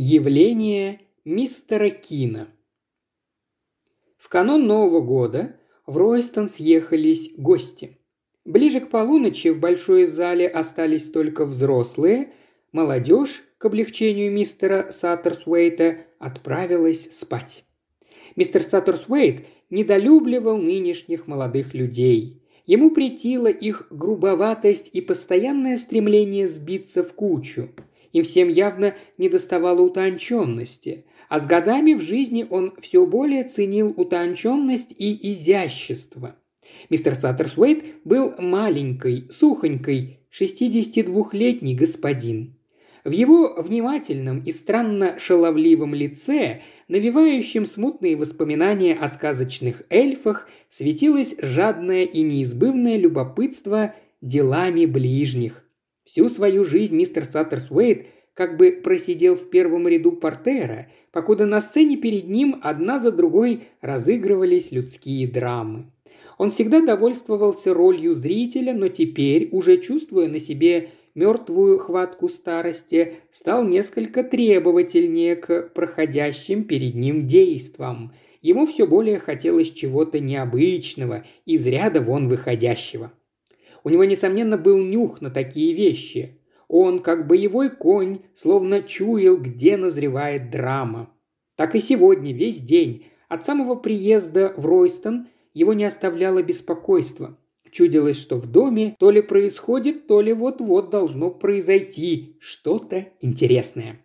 Явление мистера Кина В канун Нового года в Ройстон съехались гости. Ближе к полуночи в большой зале остались только взрослые, молодежь, к облегчению мистера Саттерсуэйта, отправилась спать. Мистер Саттерсуэйт недолюбливал нынешних молодых людей. Ему претила их грубоватость и постоянное стремление сбиться в кучу – им всем явно недоставало утонченности, а с годами в жизни он все более ценил утонченность и изящество. Мистер Саттерсуэйт был маленькой, сухонькой, 62-летний господин. В его внимательном и странно шаловливом лице, навевающем смутные воспоминания о сказочных эльфах, светилось жадное и неизбывное любопытство делами ближних. Всю свою жизнь мистер Саттерсуэйт как бы просидел в первом ряду портера, покуда на сцене перед ним одна за другой разыгрывались людские драмы. Он всегда довольствовался ролью зрителя, но теперь, уже чувствуя на себе мертвую хватку старости, стал несколько требовательнее к проходящим перед ним действам. Ему все более хотелось чего-то необычного, из ряда вон выходящего. У него, несомненно, был нюх на такие вещи. Он, как боевой конь, словно чуял, где назревает драма. Так и сегодня, весь день, от самого приезда в Ройстон, его не оставляло беспокойство. Чудилось, что в доме то ли происходит, то ли вот-вот должно произойти что-то интересное.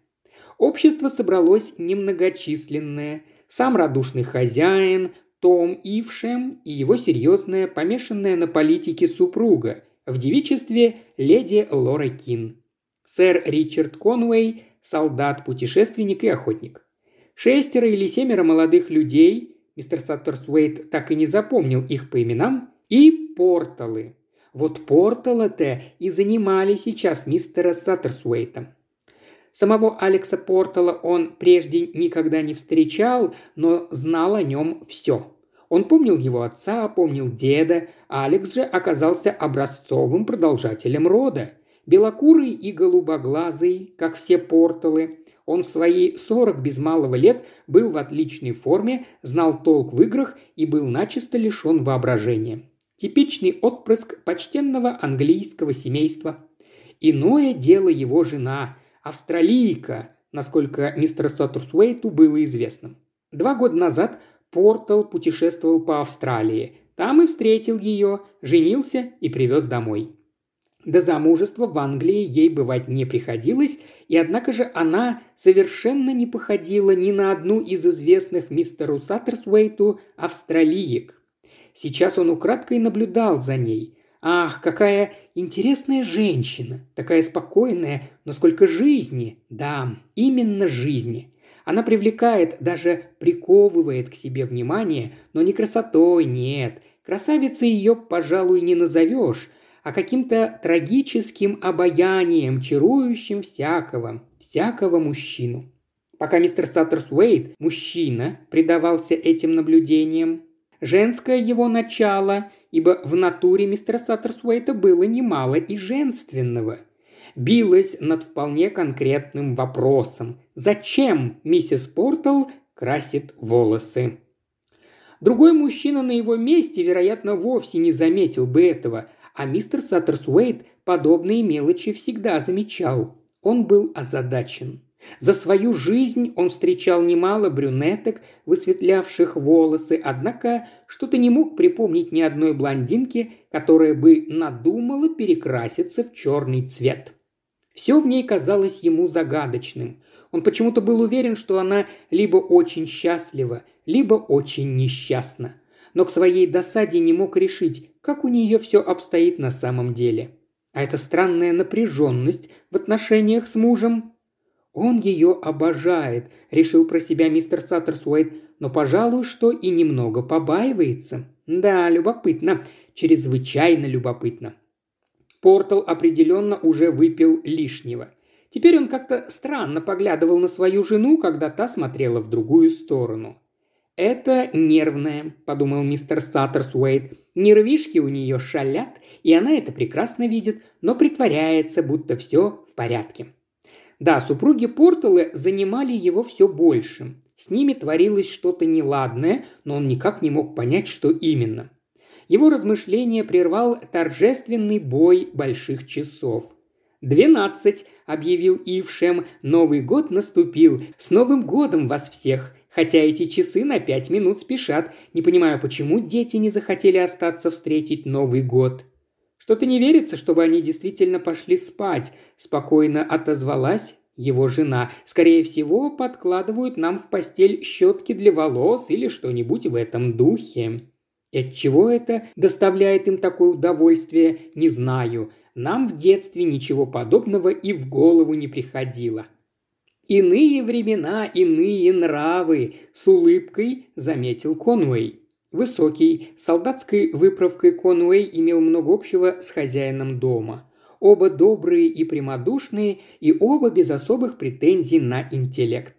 Общество собралось немногочисленное. Сам радушный хозяин, том Ившем и его серьезная, помешанная на политике супруга, в девичестве леди Лора Кин. Сэр Ричард Конвей – солдат, путешественник и охотник. Шестеро или семеро молодых людей, мистер Саттерсуэйт так и не запомнил их по именам, и порталы. Вот порталы-то и занимали сейчас мистера Саттерсуэйта. Самого Алекса Портала он прежде никогда не встречал, но знал о нем все. Он помнил его отца, помнил деда, а Алекс же оказался образцовым продолжателем рода. Белокурый и голубоглазый, как все порталы, он в свои сорок без малого лет был в отличной форме, знал толк в играх и был начисто лишен воображения. Типичный отпрыск почтенного английского семейства. Иное дело его жена – австралийка, насколько мистеру Саттерсуэйту было известно. Два года назад Портал путешествовал по Австралии. Там и встретил ее, женился и привез домой. До замужества в Англии ей бывать не приходилось, и однако же она совершенно не походила ни на одну из известных мистеру Саттерсуэйту австралиек. Сейчас он украдкой наблюдал за ней. Ах, какая интересная женщина, такая спокойная, но сколько жизни. Да, именно жизни. Она привлекает, даже приковывает к себе внимание, но не красотой, нет. Красавицей ее, пожалуй, не назовешь, а каким-то трагическим обаянием, чарующим всякого, всякого мужчину. Пока мистер Саттерсуэйт, мужчина, предавался этим наблюдениям, женское его начало – ибо в натуре мистера Саттерсуэйта было немало и женственного. Билась над вполне конкретным вопросом «Зачем миссис Портал красит волосы?» Другой мужчина на его месте, вероятно, вовсе не заметил бы этого, а мистер Саттерсуэйт подобные мелочи всегда замечал. Он был озадачен. За свою жизнь он встречал немало брюнеток, высветлявших волосы, однако что-то не мог припомнить ни одной блондинки, которая бы надумала перекраситься в черный цвет. Все в ней казалось ему загадочным. Он почему-то был уверен, что она либо очень счастлива, либо очень несчастна. Но к своей досаде не мог решить, как у нее все обстоит на самом деле. А эта странная напряженность в отношениях с мужем «Он ее обожает», – решил про себя мистер Саттерсуайт, но, пожалуй, что и немного побаивается. Да, любопытно, чрезвычайно любопытно. Портал определенно уже выпил лишнего. Теперь он как-то странно поглядывал на свою жену, когда та смотрела в другую сторону. «Это нервная», – подумал мистер Саттерсуэйт. «Нервишки у нее шалят, и она это прекрасно видит, но притворяется, будто все в порядке». Да, супруги Порталы занимали его все больше. С ними творилось что-то неладное, но он никак не мог понять, что именно. Его размышления прервал торжественный бой больших часов. «Двенадцать!» – объявил Ившем. «Новый год наступил! С Новым годом вас всех! Хотя эти часы на пять минут спешат. Не понимаю, почему дети не захотели остаться встретить Новый год». «Что-то не верится, чтобы они действительно пошли спать», – спокойно отозвалась его жена. «Скорее всего, подкладывают нам в постель щетки для волос или что-нибудь в этом духе». И от чего это доставляет им такое удовольствие, не знаю. Нам в детстве ничего подобного и в голову не приходило. «Иные времена, иные нравы», – с улыбкой заметил Конуэй. Высокий, солдатской выправкой Конуэй имел много общего с хозяином дома. Оба добрые и прямодушные, и оба без особых претензий на интеллект.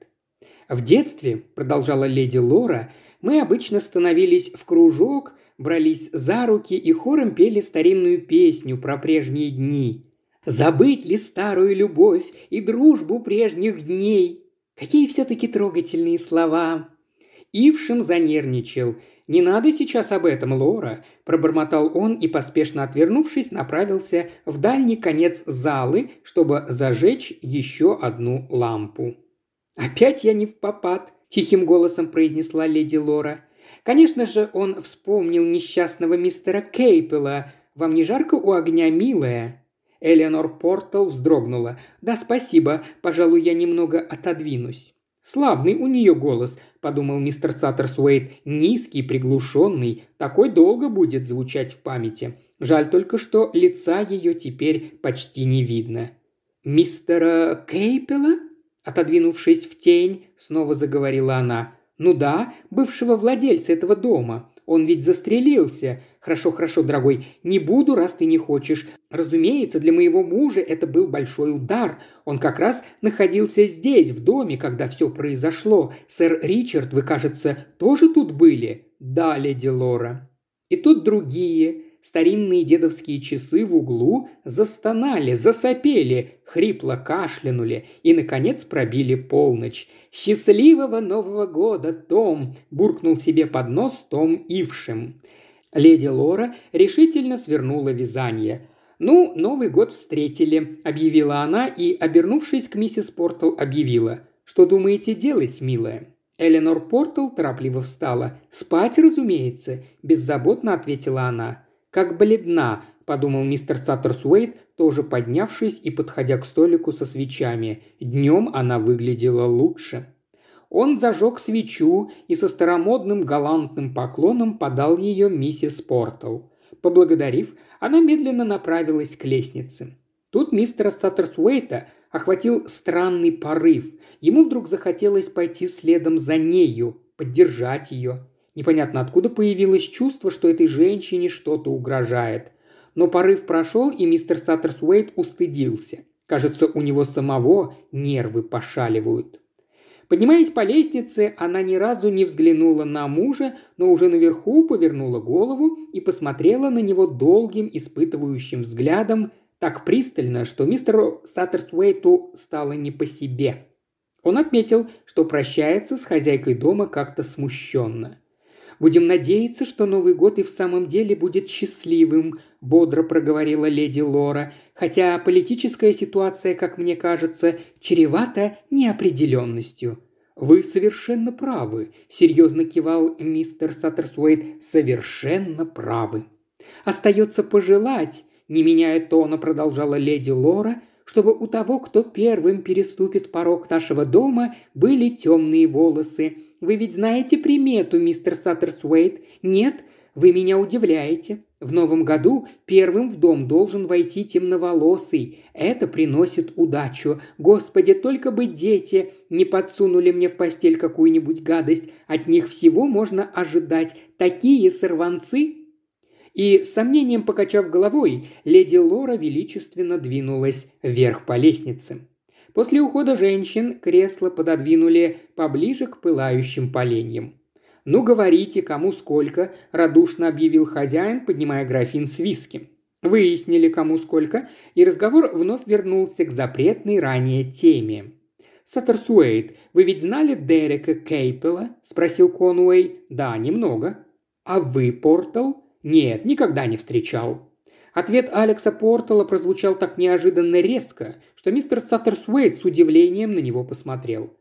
В детстве, продолжала леди Лора, мы обычно становились в кружок, брались за руки и хором пели старинную песню про прежние дни. «Забыть ли старую любовь и дружбу прежних дней?» Какие все-таки трогательные слова. Ившим занервничал. «Не надо сейчас об этом, Лора», – пробормотал он и, поспешно отвернувшись, направился в дальний конец залы, чтобы зажечь еще одну лампу. «Опять я не в попад», тихим голосом произнесла леди Лора. Конечно же, он вспомнил несчастного мистера Кейпела. «Вам не жарко у огня, милая?» Элеонор Портал вздрогнула. «Да, спасибо. Пожалуй, я немного отодвинусь». «Славный у нее голос», – подумал мистер Саттерсуэйт. «Низкий, приглушенный. Такой долго будет звучать в памяти. Жаль только, что лица ее теперь почти не видно». «Мистера Кейпела?» Отодвинувшись в тень, снова заговорила она. «Ну да, бывшего владельца этого дома. Он ведь застрелился. Хорошо, хорошо, дорогой, не буду, раз ты не хочешь. Разумеется, для моего мужа это был большой удар. Он как раз находился здесь, в доме, когда все произошло. Сэр Ричард, вы, кажется, тоже тут были?» «Да, леди Лора». И тут другие, Старинные дедовские часы в углу застонали, засопели, хрипло кашлянули и, наконец, пробили полночь. «Счастливого Нового года, Том!» – буркнул себе под нос Том Ившим. Леди Лора решительно свернула вязание. «Ну, Новый год встретили», – объявила она и, обернувшись к миссис Портал, объявила. «Что думаете делать, милая?» Эленор Портал торопливо встала. «Спать, разумеется», – беззаботно ответила она. «Как бледна», – подумал мистер Саттерсуэйт, тоже поднявшись и подходя к столику со свечами. Днем она выглядела лучше. Он зажег свечу и со старомодным галантным поклоном подал ее миссис Портал. Поблагодарив, она медленно направилась к лестнице. Тут мистера Саттерсуэйта охватил странный порыв. Ему вдруг захотелось пойти следом за нею, поддержать ее. Непонятно откуда появилось чувство, что этой женщине что-то угрожает. Но порыв прошел, и мистер Саттерсуэйт устыдился. Кажется, у него самого нервы пошаливают. Поднимаясь по лестнице, она ни разу не взглянула на мужа, но уже наверху повернула голову и посмотрела на него долгим испытывающим взглядом, так пристально, что мистеру Саттерсуэйту стало не по себе. Он отметил, что прощается с хозяйкой дома как-то смущенно. Будем надеяться, что Новый год и в самом деле будет счастливым», – бодро проговорила леди Лора, хотя политическая ситуация, как мне кажется, чревата неопределенностью. «Вы совершенно правы», – серьезно кивал мистер Саттерсуэйт, – «совершенно правы». «Остается пожелать», – не меняя тона, продолжала леди Лора – чтобы у того, кто первым переступит порог нашего дома, были темные волосы. Вы ведь знаете примету, мистер Саттерсуэйт? Нет? Вы меня удивляете. В новом году первым в дом должен войти темноволосый. Это приносит удачу. Господи, только бы дети не подсунули мне в постель какую-нибудь гадость. От них всего можно ожидать. Такие сорванцы и, с сомнением покачав головой, леди Лора величественно двинулась вверх по лестнице. После ухода женщин кресло пододвинули поближе к пылающим поленьям. «Ну, говорите, кому сколько», – радушно объявил хозяин, поднимая графин с виски. Выяснили, кому сколько, и разговор вновь вернулся к запретной ранее теме. «Саттерсуэйт, вы ведь знали Дерека Кейпела?» – спросил Конуэй. «Да, немного». «А вы, Портал?» «Нет, никогда не встречал». Ответ Алекса Портала прозвучал так неожиданно резко, что мистер Саттерсуэйт с удивлением на него посмотрел.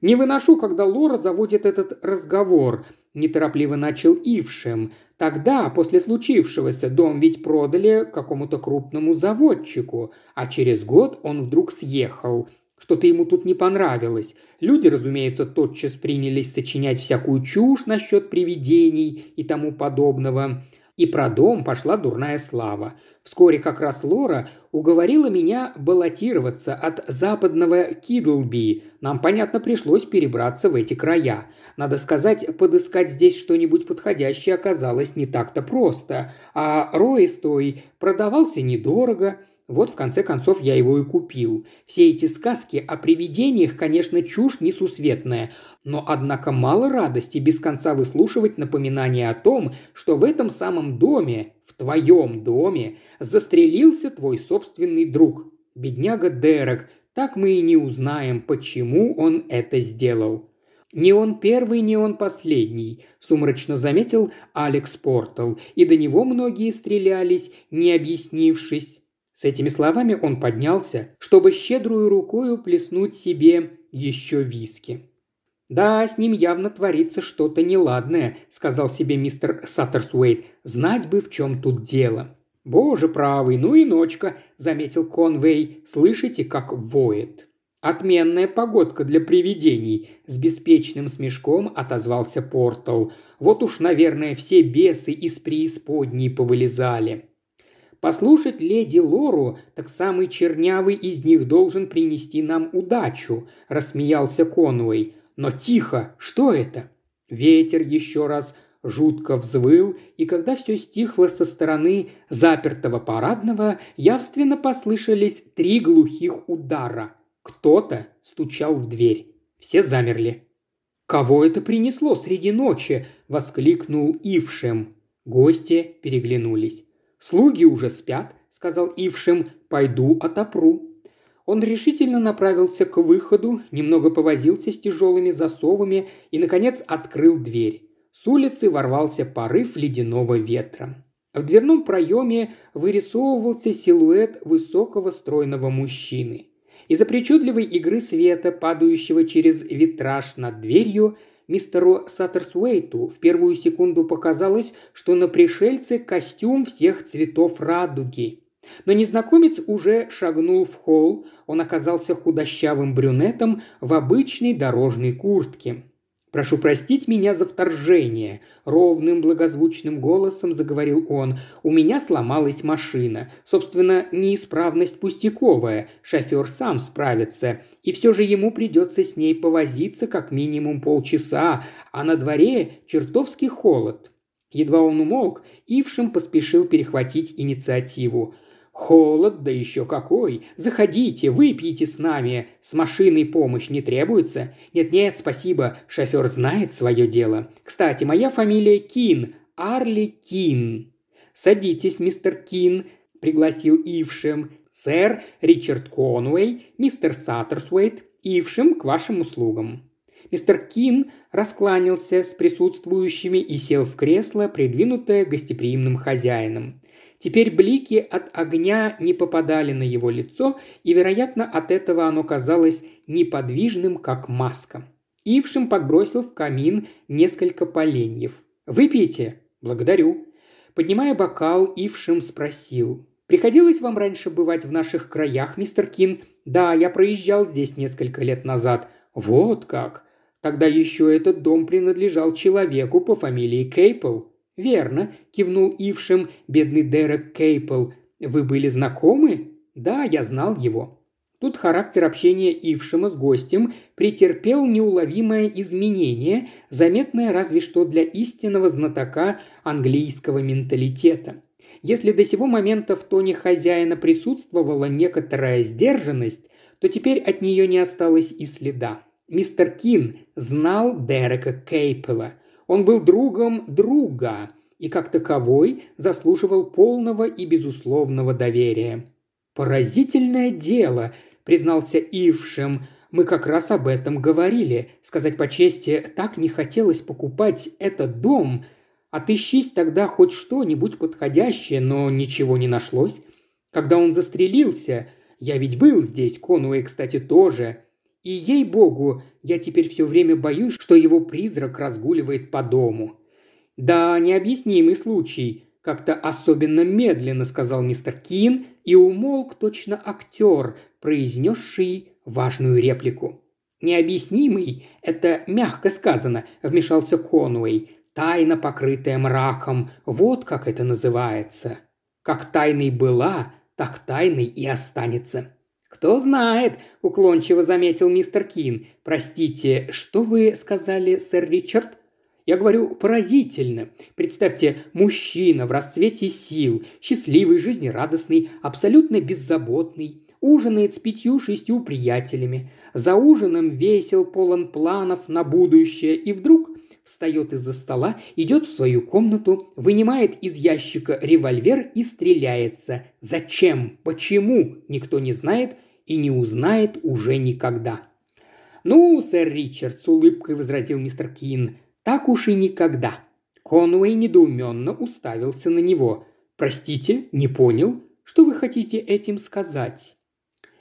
«Не выношу, когда Лора заводит этот разговор», – неторопливо начал Ившем. «Тогда, после случившегося, дом ведь продали какому-то крупному заводчику, а через год он вдруг съехал. Что-то ему тут не понравилось. Люди, разумеется, тотчас принялись сочинять всякую чушь насчет привидений и тому подобного. И про дом пошла дурная слава. Вскоре как раз Лора уговорила меня баллотироваться от западного Кидлби. Нам, понятно, пришлось перебраться в эти края. Надо сказать, подыскать здесь что-нибудь подходящее оказалось не так-то просто. А Роистой продавался недорого – вот в конце концов я его и купил. Все эти сказки о привидениях, конечно, чушь несусветная, но однако мало радости без конца выслушивать напоминание о том, что в этом самом доме, в твоем доме, застрелился твой собственный друг. Бедняга Дерек, так мы и не узнаем, почему он это сделал. «Не он первый, не он последний», – сумрачно заметил Алекс Портал, и до него многие стрелялись, не объяснившись. С этими словами он поднялся, чтобы щедрую рукою плеснуть себе еще виски. «Да, с ним явно творится что-то неладное», – сказал себе мистер Саттерсуэйт. «Знать бы, в чем тут дело». «Боже правый, ну и ночка», – заметил Конвей. «Слышите, как воет?» «Отменная погодка для привидений», – с беспечным смешком отозвался Портал. «Вот уж, наверное, все бесы из преисподней повылезали». Послушать леди Лору, так самый чернявый из них должен принести нам удачу», – рассмеялся Конуэй. «Но тихо! Что это?» Ветер еще раз жутко взвыл, и когда все стихло со стороны запертого парадного, явственно послышались три глухих удара. Кто-то стучал в дверь. Все замерли. «Кого это принесло среди ночи?» – воскликнул Ившем. Гости переглянулись. «Слуги уже спят», – сказал Ившим, – «пойду отопру». Он решительно направился к выходу, немного повозился с тяжелыми засовами и, наконец, открыл дверь. С улицы ворвался порыв ледяного ветра. В дверном проеме вырисовывался силуэт высокого стройного мужчины. Из-за причудливой игры света, падающего через витраж над дверью, Мистеру Саттерсуэйту в первую секунду показалось, что на пришельце костюм всех цветов радуги. Но незнакомец уже шагнул в холл, он оказался худощавым брюнетом в обычной дорожной куртке. «Прошу простить меня за вторжение», – ровным благозвучным голосом заговорил он. «У меня сломалась машина. Собственно, неисправность пустяковая. Шофер сам справится. И все же ему придется с ней повозиться как минимум полчаса, а на дворе чертовски холод». Едва он умолк, Ившим поспешил перехватить инициативу. «Холод, да еще какой! Заходите, выпьете с нами. С машиной помощь не требуется? Нет-нет, спасибо, шофер знает свое дело. Кстати, моя фамилия Кин, Арли Кин». «Садитесь, мистер Кин», – пригласил Ившем. «Сэр Ричард Конуэй, мистер Саттерсуэйт, Ившем к вашим услугам». Мистер Кин раскланялся с присутствующими и сел в кресло, придвинутое гостеприимным хозяином. Теперь блики от огня не попадали на его лицо, и, вероятно, от этого оно казалось неподвижным, как маска. Ившим подбросил в камин несколько поленьев. «Выпейте?» «Благодарю». Поднимая бокал, Ившим спросил. «Приходилось вам раньше бывать в наших краях, мистер Кин?» «Да, я проезжал здесь несколько лет назад». «Вот как!» Тогда еще этот дом принадлежал человеку по фамилии Кейпл. «Верно», – кивнул Ившем бедный Дерек Кейпл. «Вы были знакомы?» «Да, я знал его». Тут характер общения Ившема с гостем претерпел неуловимое изменение, заметное разве что для истинного знатока английского менталитета. Если до сего момента в тоне хозяина присутствовала некоторая сдержанность, то теперь от нее не осталось и следа. Мистер Кин знал Дерека Кейпела. Он был другом друга, и как таковой заслуживал полного и безусловного доверия. «Поразительное дело», – признался Ившем, – «мы как раз об этом говорили. Сказать по чести, так не хотелось покупать этот дом. Отыщись тогда хоть что-нибудь подходящее, но ничего не нашлось. Когда он застрелился, я ведь был здесь, Конуэй, кстати, тоже. И ей-богу, я теперь все время боюсь, что его призрак разгуливает по дому. Да, необъяснимый случай. Как-то особенно медленно сказал мистер Кин и умолк точно актер, произнесший важную реплику. «Необъяснимый – это мягко сказано», – вмешался Конуэй. «Тайна, покрытая мраком, вот как это называется. Как тайной была, так тайной и останется». «Кто знает», – уклончиво заметил мистер Кин. «Простите, что вы сказали, сэр Ричард?» Я говорю поразительно. Представьте, мужчина в расцвете сил, счастливый, жизнерадостный, абсолютно беззаботный, ужинает с пятью-шестью приятелями. За ужином весел, полон планов на будущее, и вдруг встает из-за стола, идет в свою комнату, вынимает из ящика револьвер и стреляется. Зачем? Почему? Никто не знает и не узнает уже никогда. «Ну, сэр Ричард», – с улыбкой возразил мистер Кин, – «так уж и никогда». Конуэй недоуменно уставился на него. «Простите, не понял. Что вы хотите этим сказать?»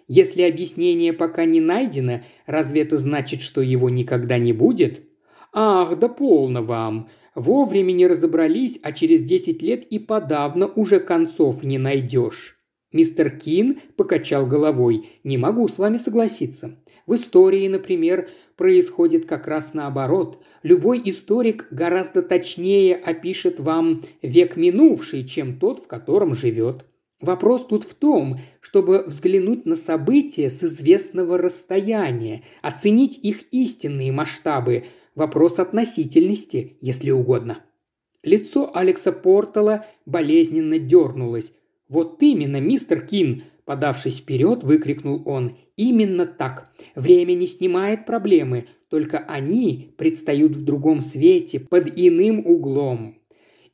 Если объяснение пока не найдено, разве это значит, что его никогда не будет? Ах, да полно вам. Вовремя не разобрались, а через десять лет и подавно уже концов не найдешь. Мистер Кин покачал головой. «Не могу с вами согласиться. В истории, например, происходит как раз наоборот. Любой историк гораздо точнее опишет вам век минувший, чем тот, в котором живет. Вопрос тут в том, чтобы взглянуть на события с известного расстояния, оценить их истинные масштабы. Вопрос относительности, если угодно. Лицо Алекса Портала болезненно дернулось. «Вот именно, мистер Кин!» – подавшись вперед, выкрикнул он. «Именно так. Время не снимает проблемы, только они предстают в другом свете, под иным углом».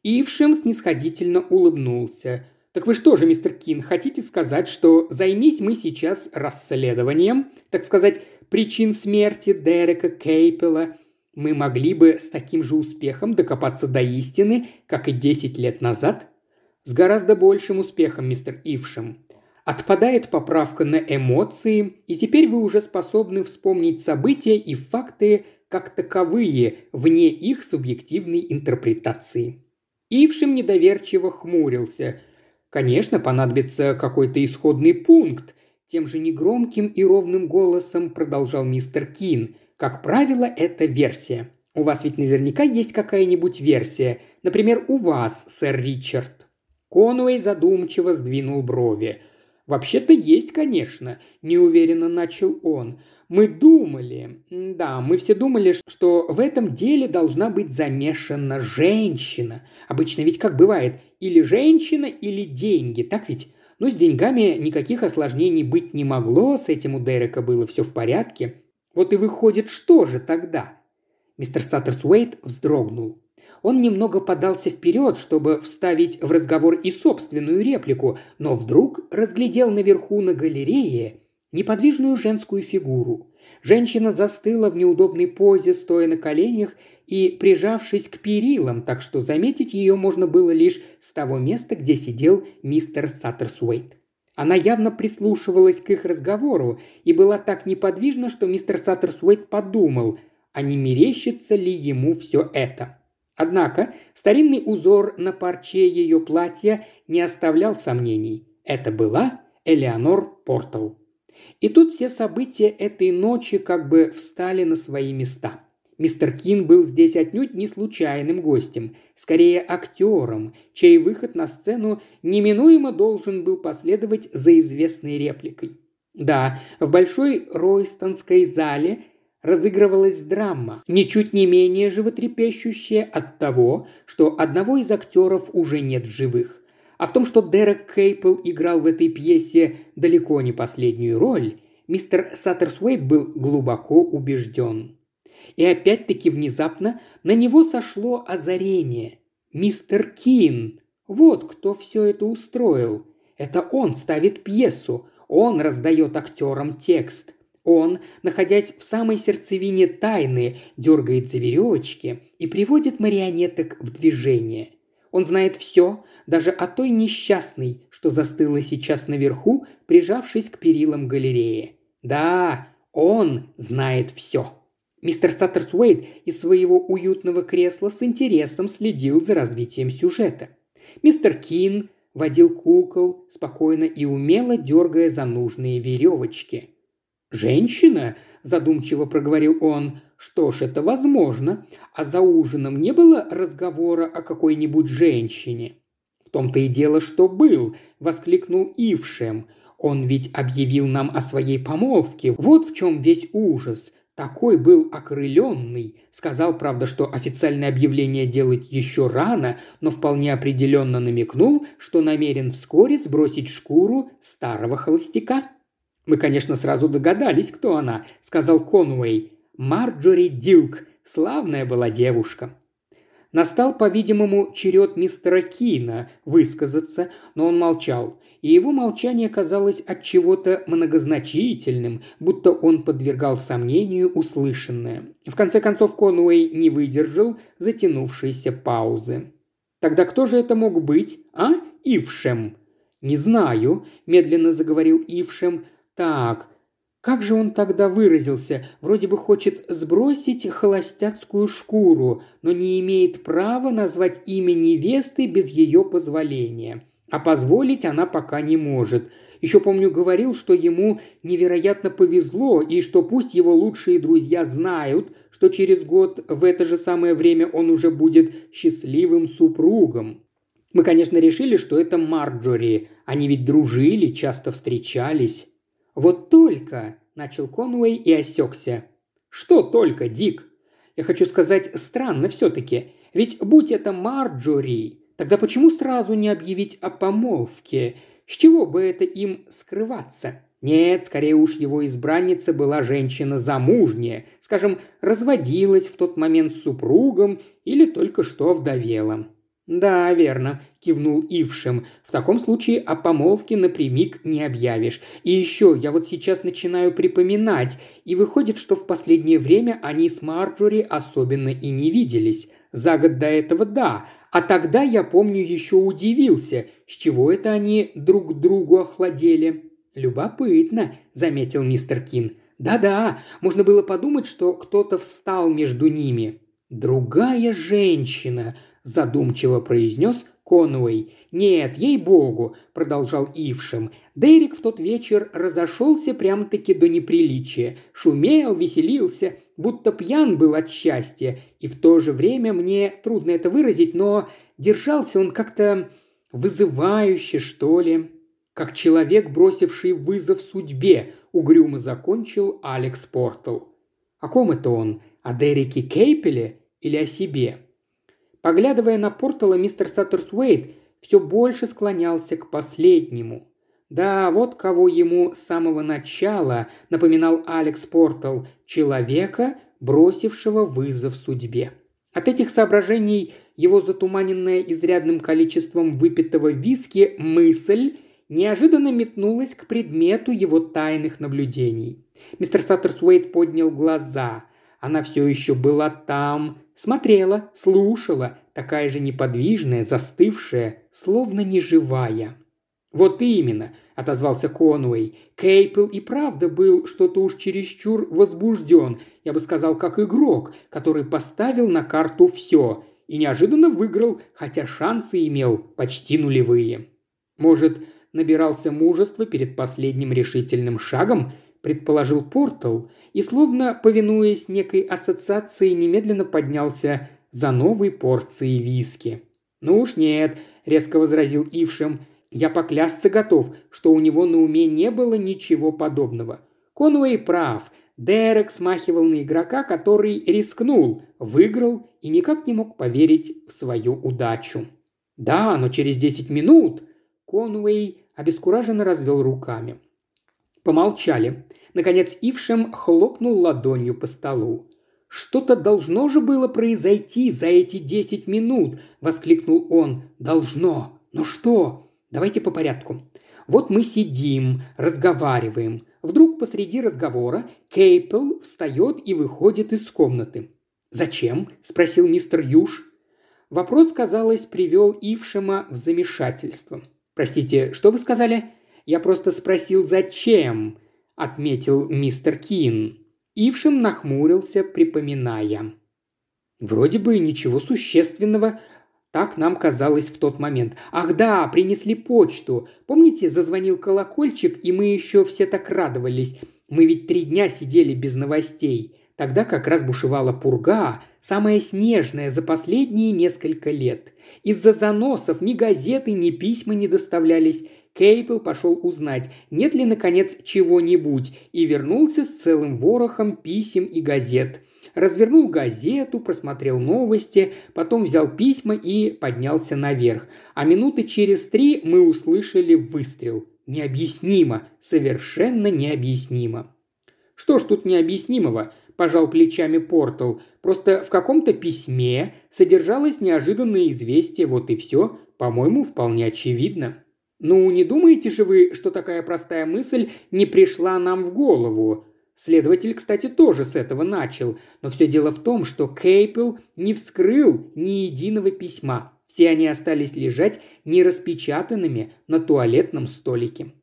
Ившем снисходительно улыбнулся – так вы что же, мистер Кин, хотите сказать, что займись мы сейчас расследованием, так сказать, причин смерти Дерека Кейпела, мы могли бы с таким же успехом докопаться до истины, как и 10 лет назад? С гораздо большим успехом, мистер Ившем. Отпадает поправка на эмоции, и теперь вы уже способны вспомнить события и факты как таковые, вне их субъективной интерпретации. Ившим недоверчиво хмурился – Конечно, понадобится какой-то исходный пункт, тем же негромким и ровным голосом продолжал мистер Кин. Как правило, это версия. У вас ведь наверняка есть какая-нибудь версия. Например, у вас, сэр Ричард. Конуэй задумчиво сдвинул брови. «Вообще-то есть, конечно», – неуверенно начал он. «Мы думали, да, мы все думали, что в этом деле должна быть замешана женщина. Обычно ведь как бывает, или женщина, или деньги, так ведь? Но с деньгами никаких осложнений быть не могло, с этим у Дерека было все в порядке. Вот и выходит, что же тогда? Мистер Саттерсуэйт вздрогнул. Он немного подался вперед, чтобы вставить в разговор и собственную реплику, но вдруг разглядел наверху на галерее неподвижную женскую фигуру. Женщина застыла в неудобной позе, стоя на коленях и прижавшись к перилам, так что заметить ее можно было лишь с того места, где сидел мистер Саттерсуэйт. Она явно прислушивалась к их разговору и была так неподвижна, что мистер Саттерсуэйт подумал, а не мерещится ли ему все это. Однако старинный узор на парче ее платья не оставлял сомнений. Это была Элеонор Портал. И тут все события этой ночи как бы встали на свои места – Мистер Кин был здесь отнюдь не случайным гостем, скорее актером, чей выход на сцену неминуемо должен был последовать за известной репликой. Да, в большой Ройстонской зале разыгрывалась драма, ничуть не менее животрепещущая от того, что одного из актеров уже нет в живых. А в том, что Дерек Кейпл играл в этой пьесе далеко не последнюю роль, мистер Саттерсуэйт был глубоко убежден. И опять-таки внезапно на него сошло озарение. Мистер Кин. Вот кто все это устроил. Это он ставит пьесу, он раздает актерам текст. Он, находясь в самой сердцевине тайны, дергает за веревочки и приводит марионеток в движение. Он знает все, даже о той несчастной, что застыла сейчас наверху, прижавшись к перилам галереи. Да, он знает все. Мистер Саттерсуэйт из своего уютного кресла с интересом следил за развитием сюжета. Мистер Кин водил кукол, спокойно и умело дергая за нужные веревочки. «Женщина?» – задумчиво проговорил он. «Что ж, это возможно. А за ужином не было разговора о какой-нибудь женщине?» «В том-то и дело, что был», – воскликнул Ившем. «Он ведь объявил нам о своей помолвке. Вот в чем весь ужас. Такой был окрыленный. Сказал, правда, что официальное объявление делать еще рано, но вполне определенно намекнул, что намерен вскоре сбросить шкуру старого холостяка. «Мы, конечно, сразу догадались, кто она», — сказал Конуэй. «Марджори Дилк. Славная была девушка». Настал, по-видимому, черед мистера Кина высказаться, но он молчал и его молчание казалось от чего-то многозначительным, будто он подвергал сомнению услышанное. В конце концов Конуэй не выдержал затянувшейся паузы. «Тогда кто же это мог быть, а, Ившем?» «Не знаю», – медленно заговорил Ившем. «Так, как же он тогда выразился? Вроде бы хочет сбросить холостяцкую шкуру, но не имеет права назвать имя невесты без ее позволения. А позволить она пока не может. Еще помню, говорил, что ему невероятно повезло, и что пусть его лучшие друзья знают, что через год в это же самое время он уже будет счастливым супругом. Мы, конечно, решили, что это Марджори. Они ведь дружили, часто встречались. Вот только, начал Конуэй и осекся. Что только, Дик? Я хочу сказать, странно все-таки. Ведь будь это Марджори, Тогда почему сразу не объявить о помолвке? С чего бы это им скрываться? Нет, скорее уж его избранница была женщина замужняя, скажем, разводилась в тот момент с супругом или только что вдовела. «Да, верно», – кивнул Ившем. «В таком случае о помолвке напрямик не объявишь. И еще, я вот сейчас начинаю припоминать, и выходит, что в последнее время они с Марджори особенно и не виделись. За год до этого – да, а тогда, я помню, еще удивился, с чего это они друг другу охладели. «Любопытно», – заметил мистер Кин. «Да-да, можно было подумать, что кто-то встал между ними». «Другая женщина», – задумчиво произнес Конуэй. «Нет, ей-богу», – продолжал Ившем. Дерек в тот вечер разошелся прям-таки до неприличия. Шумел, веселился, будто пьян был от счастья. И в то же время мне трудно это выразить, но держался он как-то вызывающе, что ли. Как человек, бросивший вызов судьбе, угрюмо закончил Алекс Портл. О ком это он? О Дереке Кейпеле или о себе? Поглядывая на Портала, мистер Саттерсуэйт все больше склонялся к последнему. Да, вот кого ему с самого начала напоминал Алекс Портал – человека, бросившего вызов судьбе. От этих соображений его затуманенная изрядным количеством выпитого виски мысль неожиданно метнулась к предмету его тайных наблюдений. Мистер Саттерсуэйт поднял глаза. Она все еще была там, смотрела, слушала, такая же неподвижная, застывшая, словно неживая. «Вот именно», – отозвался Конуэй. Кейпл и правда был что-то уж чересчур возбужден, я бы сказал, как игрок, который поставил на карту все и неожиданно выиграл, хотя шансы имел почти нулевые. Может, набирался мужества перед последним решительным шагом, предположил Портал, и, словно повинуясь некой ассоциации, немедленно поднялся за новой порцией виски. «Ну уж нет», – резко возразил Ившем, – «я поклясться готов, что у него на уме не было ничего подобного. Конуэй прав, Дерек смахивал на игрока, который рискнул, выиграл и никак не мог поверить в свою удачу. «Да, но через десять минут...» Конуэй обескураженно развел руками. Помолчали. Наконец Ившем хлопнул ладонью по столу. «Что-то должно же было произойти за эти десять минут!» – воскликнул он. «Должно! Но что? Давайте по порядку. Вот мы сидим, разговариваем. Вдруг посреди разговора Кейпл встает и выходит из комнаты. «Зачем?» – спросил мистер Юж. Вопрос, казалось, привел Ившема в замешательство. «Простите, что вы сказали?» «Я просто спросил, зачем?» – отметил мистер Кин. Ившем нахмурился, припоминая. «Вроде бы ничего существенного», так нам казалось в тот момент. Ах да, принесли почту. Помните, зазвонил колокольчик, и мы еще все так радовались. Мы ведь три дня сидели без новостей. Тогда как раз бушевала пурга, самая снежная за последние несколько лет. Из-за заносов ни газеты, ни письма не доставлялись. Кейпл пошел узнать, нет ли, наконец, чего-нибудь, и вернулся с целым ворохом писем и газет. Развернул газету, просмотрел новости, потом взял письма и поднялся наверх. А минуты через три мы услышали выстрел. Необъяснимо, совершенно необъяснимо. Что ж тут необъяснимого? пожал плечами Портал. Просто в каком-то письме содержалось неожиданное известие, вот и все. По-моему, вполне очевидно. Ну, не думаете же вы, что такая простая мысль не пришла нам в голову? Следователь, кстати, тоже с этого начал. Но все дело в том, что Кейпл не вскрыл ни единого письма. Все они остались лежать нераспечатанными на туалетном столике.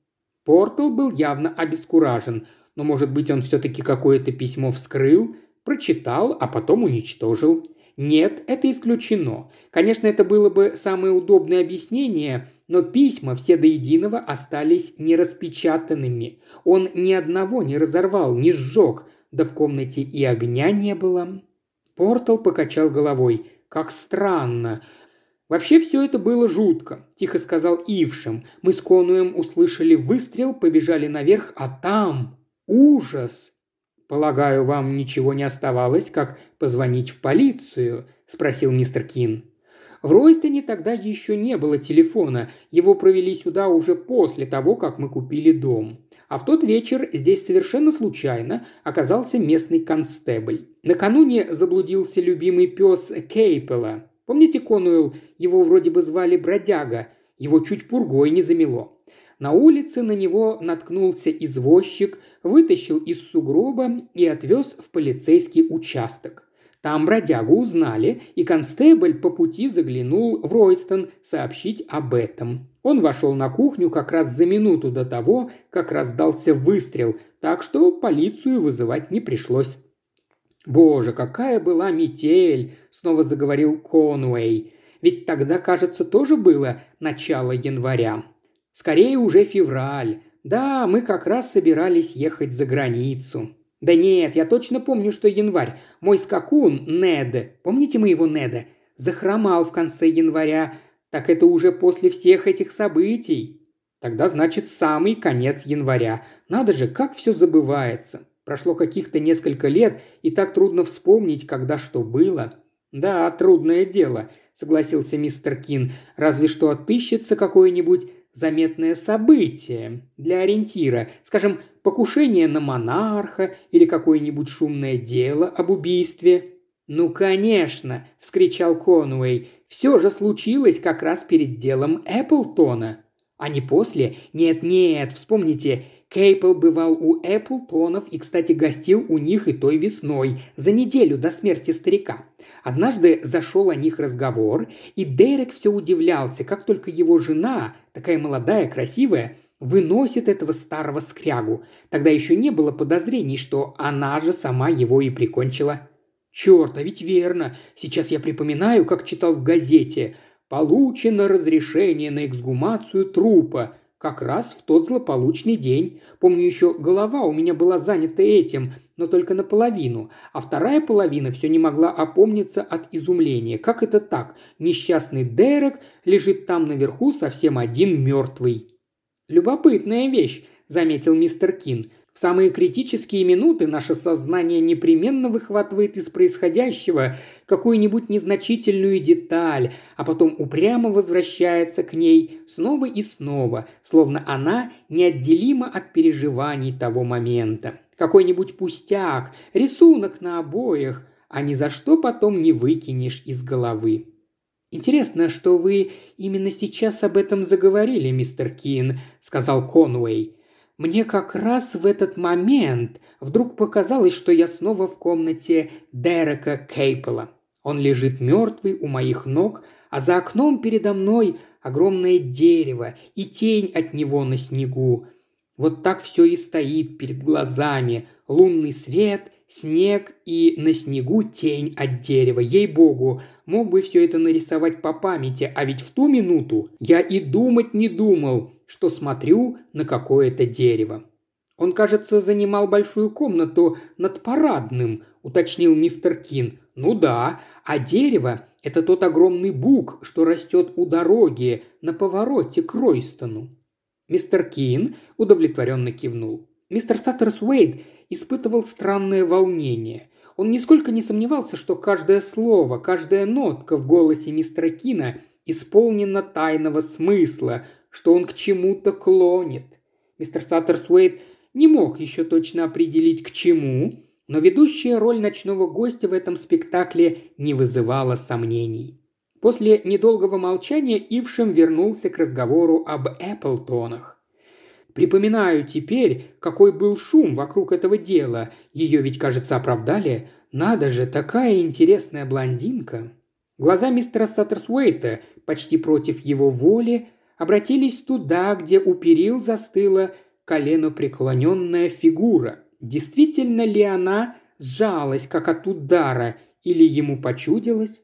Портал был явно обескуражен – но, может быть, он все-таки какое-то письмо вскрыл, прочитал, а потом уничтожил. Нет, это исключено. Конечно, это было бы самое удобное объяснение, но письма все до единого остались нераспечатанными. Он ни одного не разорвал, не сжег, да в комнате и огня не было. Портал покачал головой. «Как странно. «Вообще все это было жутко», – тихо сказал Ившим. «Мы с Конуем услышали выстрел, побежали наверх, а там Ужас! Полагаю, вам ничего не оставалось, как позвонить в полицию?» – спросил мистер Кин. В Ройстоне тогда еще не было телефона, его провели сюда уже после того, как мы купили дом. А в тот вечер здесь совершенно случайно оказался местный констебль. Накануне заблудился любимый пес Кейпела. Помните, Конуэлл, его вроде бы звали Бродяга, его чуть пургой не замело. На улице на него наткнулся извозчик, вытащил из сугроба и отвез в полицейский участок. Там бродягу узнали, и констебль по пути заглянул в Ройстон сообщить об этом. Он вошел на кухню как раз за минуту до того, как раздался выстрел, так что полицию вызывать не пришлось. «Боже, какая была метель!» – снова заговорил Конуэй. «Ведь тогда, кажется, тоже было начало января. Скорее уже февраль. Да, мы как раз собирались ехать за границу. Да нет, я точно помню, что январь. Мой скакун, Нед, помните моего Неда, захромал в конце января. Так это уже после всех этих событий. Тогда, значит, самый конец января. Надо же, как все забывается. Прошло каких-то несколько лет, и так трудно вспомнить, когда что было. Да, трудное дело, согласился мистер Кин. Разве что отыщется какое-нибудь заметное событие для ориентира, скажем, покушение на монарха или какое-нибудь шумное дело об убийстве. «Ну, конечно!» – вскричал Конуэй. «Все же случилось как раз перед делом Эпплтона. А не после? Нет-нет, вспомните, Кейпл бывал у Эпплтонов и, кстати, гостил у них и той весной, за неделю до смерти старика. Однажды зашел о них разговор, и Дерек все удивлялся, как только его жена, такая молодая, красивая, выносит этого старого скрягу. Тогда еще не было подозрений, что она же сама его и прикончила. Черт, а ведь верно. Сейчас я припоминаю, как читал в газете. Получено разрешение на эксгумацию трупа. Как раз в тот злополучный день. Помню еще, голова у меня была занята этим, но только наполовину, а вторая половина все не могла опомниться от изумления. Как это так? Несчастный Дерек лежит там наверху совсем один мертвый. «Любопытная вещь», – заметил мистер Кин. В самые критические минуты наше сознание непременно выхватывает из происходящего какую-нибудь незначительную деталь, а потом упрямо возвращается к ней снова и снова, словно она неотделима от переживаний того момента. Какой-нибудь пустяк, рисунок на обоях, а ни за что потом не выкинешь из головы. «Интересно, что вы именно сейчас об этом заговорили, мистер Кин», – сказал Конуэй. «Мне как раз в этот момент вдруг показалось, что я снова в комнате Дерека Кейпела. Он лежит мертвый у моих ног, а за окном передо мной огромное дерево и тень от него на снегу. Вот так все и стоит перед глазами. Лунный свет, снег и на снегу тень от дерева. Ей-богу, мог бы все это нарисовать по памяти, а ведь в ту минуту я и думать не думал, что смотрю на какое-то дерево. Он, кажется, занимал большую комнату над парадным, уточнил мистер Кин. Ну да, а дерево – это тот огромный бук, что растет у дороги на повороте к Ройстону. Мистер Кин удовлетворенно кивнул. Мистер Саттерс Уэйд испытывал странное волнение. Он нисколько не сомневался, что каждое слово, каждая нотка в голосе мистера Кина исполнена тайного смысла, что он к чему-то клонит. Мистер Саттерс Уэйд не мог еще точно определить к чему, но ведущая роль ночного гостя в этом спектакле не вызывала сомнений. После недолгого молчания Ившем вернулся к разговору об Эпплтонах. «Припоминаю теперь, какой был шум вокруг этого дела. Ее ведь, кажется, оправдали. Надо же, такая интересная блондинка». Глаза мистера Саттерсуэйта, почти против его воли, обратились туда, где у перил застыла колено преклоненная фигура. Действительно ли она сжалась, как от удара, или ему почудилось?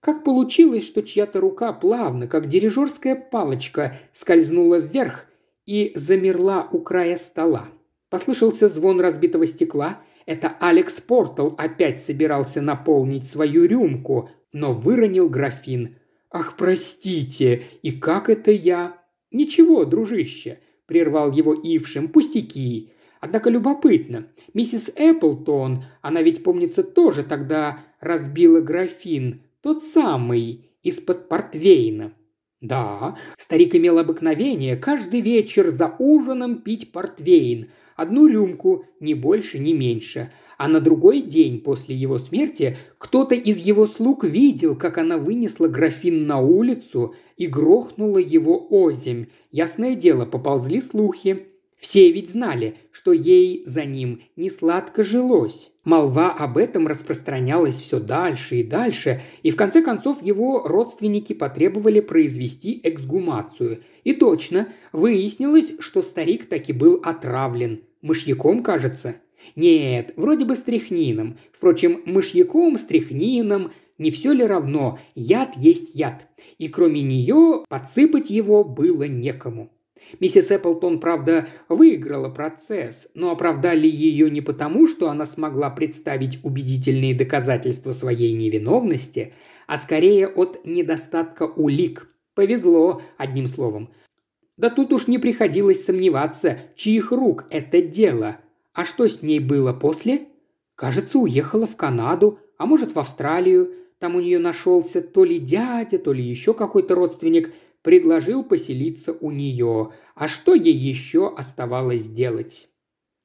Как получилось, что чья-то рука плавно, как дирижерская палочка, скользнула вверх и замерла у края стола? Послышался звон разбитого стекла. Это Алекс Портал опять собирался наполнить свою рюмку, но выронил графин. «Ах, простите! И как это я?» «Ничего, дружище!» – прервал его Ившим. «Пустяки! Однако любопытно. Миссис Эпплтон, она ведь, помнится, тоже тогда разбила графин, тот самый, из-под портвейна. Да, старик имел обыкновение каждый вечер за ужином пить портвейн, одну рюмку, ни больше, ни меньше. А на другой день после его смерти кто-то из его слуг видел, как она вынесла графин на улицу и грохнула его озимь. Ясное дело, поползли слухи. Все ведь знали, что ей за ним не сладко жилось. Молва об этом распространялась все дальше и дальше, и в конце концов его родственники потребовали произвести эксгумацию. И точно, выяснилось, что старик таки был отравлен. Мышьяком, кажется. Нет, вроде бы стряхнином. Впрочем, мышьяком, стряхнином, не все ли равно, яд есть яд. И кроме нее подсыпать его было некому. Миссис Эпплтон, правда, выиграла процесс, но оправдали ее не потому, что она смогла представить убедительные доказательства своей невиновности, а скорее от недостатка улик. Повезло, одним словом. Да тут уж не приходилось сомневаться, чьих рук это дело. А что с ней было после? Кажется, уехала в Канаду, а может в Австралию. Там у нее нашелся то ли дядя, то ли еще какой-то родственник – предложил поселиться у нее. А что ей еще оставалось делать?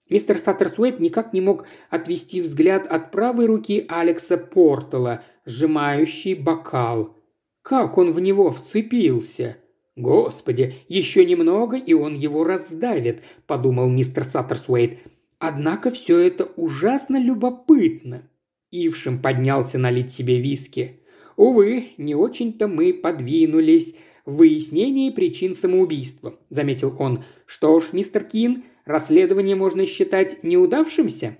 Мистер Саттерсуэт никак не мог отвести взгляд от правой руки Алекса Портала, сжимающий бокал. Как он в него вцепился! «Господи, еще немного, и он его раздавит», – подумал мистер Саттерсуэйт. «Однако все это ужасно любопытно». Ившим поднялся налить себе виски. «Увы, не очень-то мы подвинулись в выяснении причин самоубийства», – заметил он. «Что ж, мистер Кин, расследование можно считать неудавшимся?»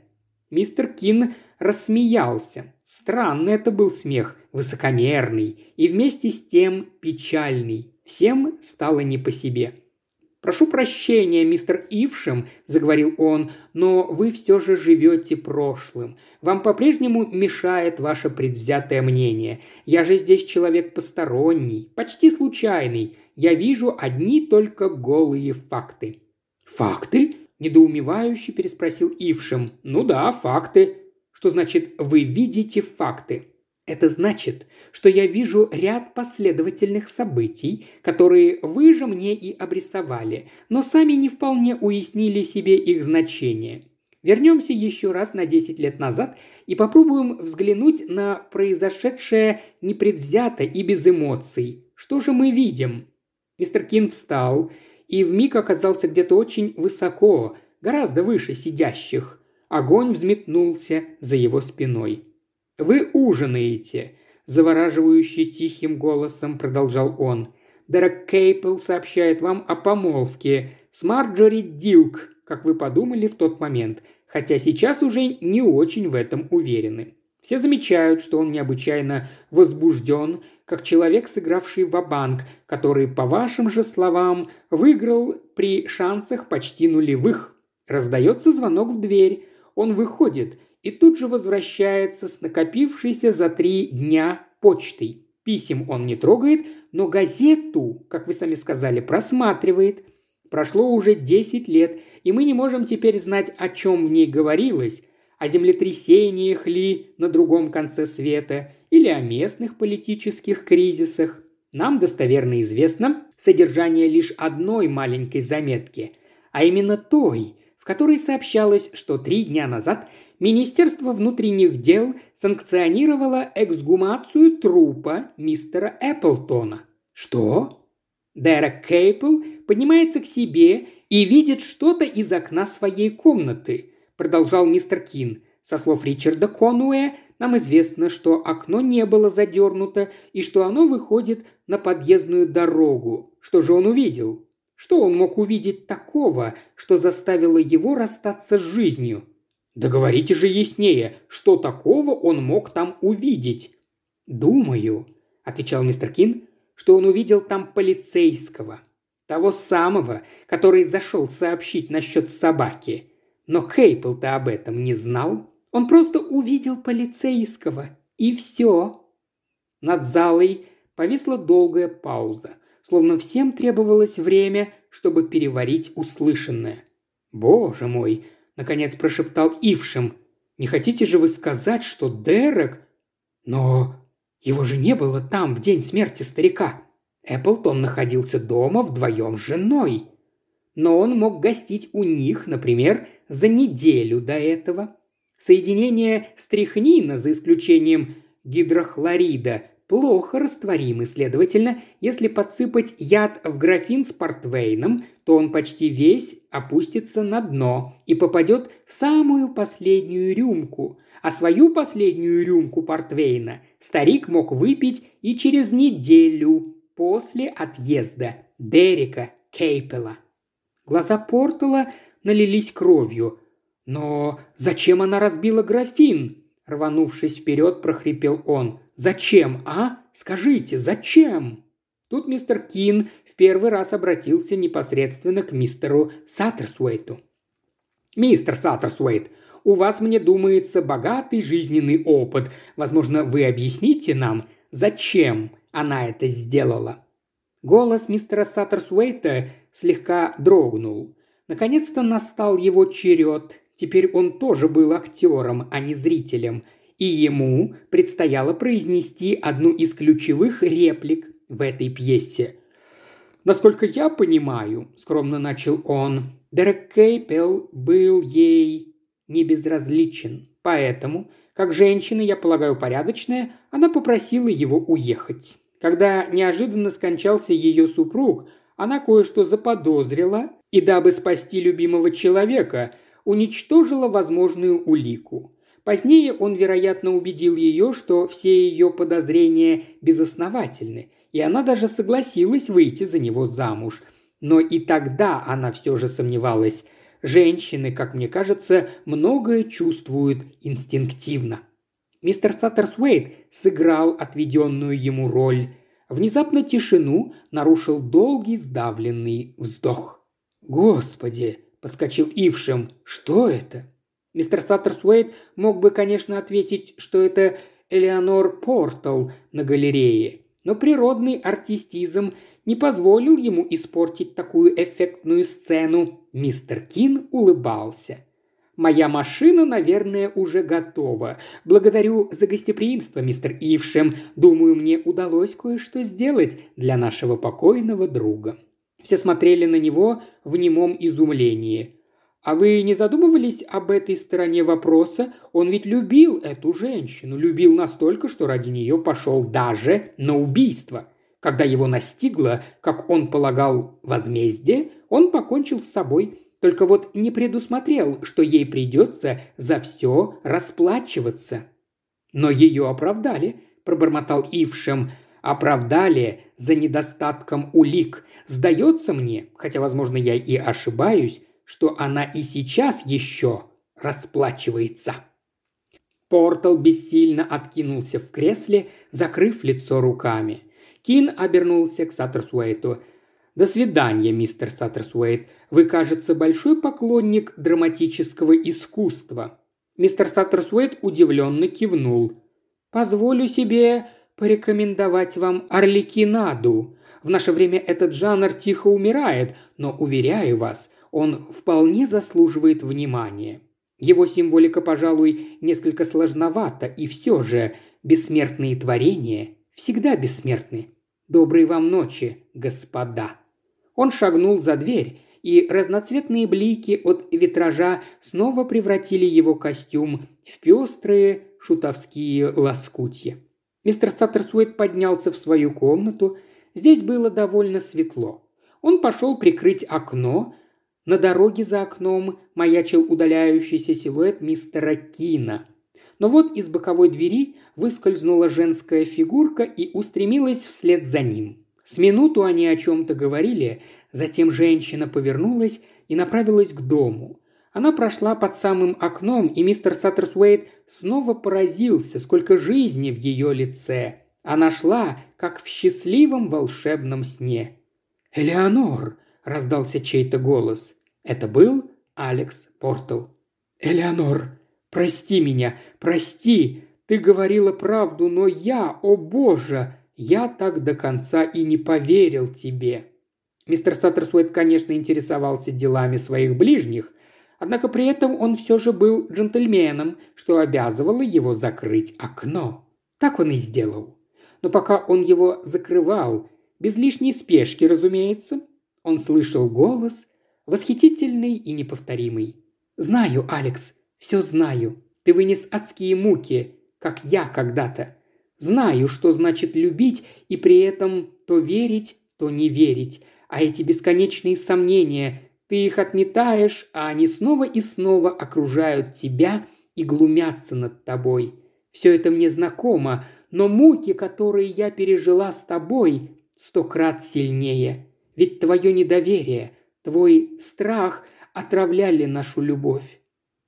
Мистер Кин рассмеялся. Странный это был смех, высокомерный и вместе с тем печальный. Всем стало не по себе. «Прошу прощения, мистер Ившем», – заговорил он, – «но вы все же живете прошлым. Вам по-прежнему мешает ваше предвзятое мнение. Я же здесь человек посторонний, почти случайный. Я вижу одни только голые факты». «Факты?» – недоумевающе переспросил Ившем. «Ну да, факты». «Что значит «вы видите факты»?» Это значит, что я вижу ряд последовательных событий, которые вы же мне и обрисовали, но сами не вполне уяснили себе их значение. Вернемся еще раз на 10 лет назад и попробуем взглянуть на произошедшее непредвзято и без эмоций. Что же мы видим? Мистер Кин встал и вмиг оказался где-то очень высоко, гораздо выше сидящих. Огонь взметнулся за его спиной. «Вы ужинаете», – завораживающе тихим голосом продолжал он. «Дерек Кейпл сообщает вам о помолвке с Марджори Дилк, как вы подумали в тот момент, хотя сейчас уже не очень в этом уверены. Все замечают, что он необычайно возбужден, как человек, сыгравший в банк который, по вашим же словам, выиграл при шансах почти нулевых. Раздается звонок в дверь. Он выходит и тут же возвращается с накопившейся за три дня почтой. Писем он не трогает, но газету, как вы сами сказали, просматривает. Прошло уже 10 лет, и мы не можем теперь знать, о чем в ней говорилось, о землетрясениях ли на другом конце света или о местных политических кризисах. Нам достоверно известно содержание лишь одной маленькой заметки, а именно той, в которой сообщалось, что три дня назад Министерство внутренних дел санкционировало эксгумацию трупа мистера Эпплтона. Что? Дерек Кейпл поднимается к себе и видит что-то из окна своей комнаты, продолжал мистер Кин. Со слов Ричарда Конуэ нам известно, что окно не было задернуто и что оно выходит на подъездную дорогу. Что же он увидел? Что он мог увидеть такого, что заставило его расстаться с жизнью? Да говорите же яснее, что такого он мог там увидеть? Думаю, отвечал мистер Кин, что он увидел там полицейского. Того самого, который зашел сообщить насчет собаки. Но Кейпл-то об этом не знал. Он просто увидел полицейского. И все. Над залой повисла долгая пауза, словно всем требовалось время, чтобы переварить услышанное. «Боже мой!» – наконец прошептал Ившим. «Не хотите же вы сказать, что Дерек...» «Но его же не было там в день смерти старика. Эпплтон находился дома вдвоем с женой. Но он мог гостить у них, например, за неделю до этого. Соединение стрихнина, за исключением гидрохлорида, плохо растворимы, следовательно, если подсыпать яд в графин с портвейном, то он почти весь опустится на дно и попадет в самую последнюю рюмку, а свою последнюю рюмку портвейна старик мог выпить и через неделю после отъезда Дерека Кейпела. Глаза Портала налились кровью. «Но зачем она разбила графин?» Рванувшись вперед, прохрипел он. «Зачем, а? Скажите, зачем?» Тут мистер Кин в первый раз обратился непосредственно к мистеру Саттерсуэйту. «Мистер Саттерсуэйт, у вас, мне думается, богатый жизненный опыт. Возможно, вы объясните нам, зачем она это сделала?» Голос мистера Саттерсуэйта слегка дрогнул. Наконец-то настал его черед. Теперь он тоже был актером, а не зрителем. И ему предстояло произнести одну из ключевых реплик в этой пьесе. «Насколько я понимаю», – скромно начал он, – Дерек Кейпел был ей не безразличен. Поэтому, как женщина, я полагаю, порядочная, она попросила его уехать. Когда неожиданно скончался ее супруг, она кое-что заподозрила и, дабы спасти любимого человека, уничтожила возможную улику. Позднее он, вероятно, убедил ее, что все ее подозрения безосновательны, и она даже согласилась выйти за него замуж. Но и тогда она все же сомневалась – Женщины, как мне кажется, многое чувствуют инстинктивно. Мистер Саттерсуэйт сыграл отведенную ему роль. Внезапно тишину нарушил долгий сдавленный вздох. «Господи!» – подскочил Ившем. «Что это?» Мистер Саттерсуэйт мог бы, конечно, ответить, что это Элеонор Портал на галерее, но природный артистизм не позволил ему испортить такую эффектную сцену. Мистер Кин улыбался. «Моя машина, наверное, уже готова. Благодарю за гостеприимство, мистер Ившем. Думаю, мне удалось кое-что сделать для нашего покойного друга». Все смотрели на него в немом изумлении. А вы не задумывались об этой стороне вопроса? Он ведь любил эту женщину, любил настолько, что ради нее пошел даже на убийство. Когда его настигло, как он полагал, возмездие, он покончил с собой. Только вот не предусмотрел, что ей придется за все расплачиваться. Но ее оправдали, пробормотал Ившем. Оправдали за недостатком улик. Сдается мне, хотя, возможно, я и ошибаюсь, что она и сейчас еще расплачивается. Портал бессильно откинулся в кресле, закрыв лицо руками. Кин обернулся к Саттерсуэйту. «До свидания, мистер Саттерсуэйт. Вы, кажется, большой поклонник драматического искусства». Мистер Саттерсуэйт удивленно кивнул. «Позволю себе порекомендовать вам Орликинаду. В наше время этот жанр тихо умирает, но, уверяю вас, он вполне заслуживает внимания. Его символика, пожалуй, несколько сложновата, и все же бессмертные творения всегда бессмертны. Доброй вам ночи, господа!» Он шагнул за дверь, и разноцветные блики от витража снова превратили его костюм в пестрые шутовские лоскутья. Мистер Саттерсуэт поднялся в свою комнату. Здесь было довольно светло. Он пошел прикрыть окно, на дороге за окном маячил удаляющийся силуэт мистера Кина. Но вот из боковой двери выскользнула женская фигурка и устремилась вслед за ним. С минуту они о чем-то говорили, затем женщина повернулась и направилась к дому. Она прошла под самым окном, и мистер Саттерсуэйт снова поразился, сколько жизни в ее лице. Она шла, как в счастливом волшебном сне. «Элеонор!» – раздался чей-то голос. Это был Алекс Портал. «Элеонор, прости меня, прости! Ты говорила правду, но я, о боже, я так до конца и не поверил тебе!» Мистер Саттерсуэт, конечно, интересовался делами своих ближних, однако при этом он все же был джентльменом, что обязывало его закрыть окно. Так он и сделал. Но пока он его закрывал, без лишней спешки, разумеется, он слышал голос, восхитительный и неповторимый. «Знаю, Алекс, все знаю. Ты вынес адские муки, как я когда-то. Знаю, что значит любить и при этом то верить, то не верить. А эти бесконечные сомнения, ты их отметаешь, а они снова и снова окружают тебя и глумятся над тобой. Все это мне знакомо, но муки, которые я пережила с тобой, сто крат сильнее. Ведь твое недоверие, твой страх отравляли нашу любовь.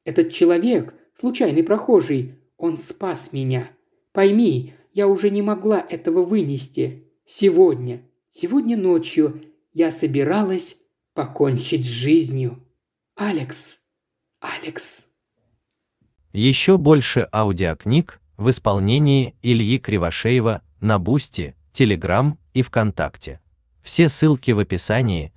Этот человек, случайный прохожий, он спас меня. Пойми, я уже не могла этого вынести. Сегодня, сегодня ночью я собиралась покончить с жизнью. Алекс, Алекс. Еще больше аудиокниг в исполнении Ильи Кривошеева на Бусти, Телеграм и ВКонтакте. Все ссылки в описании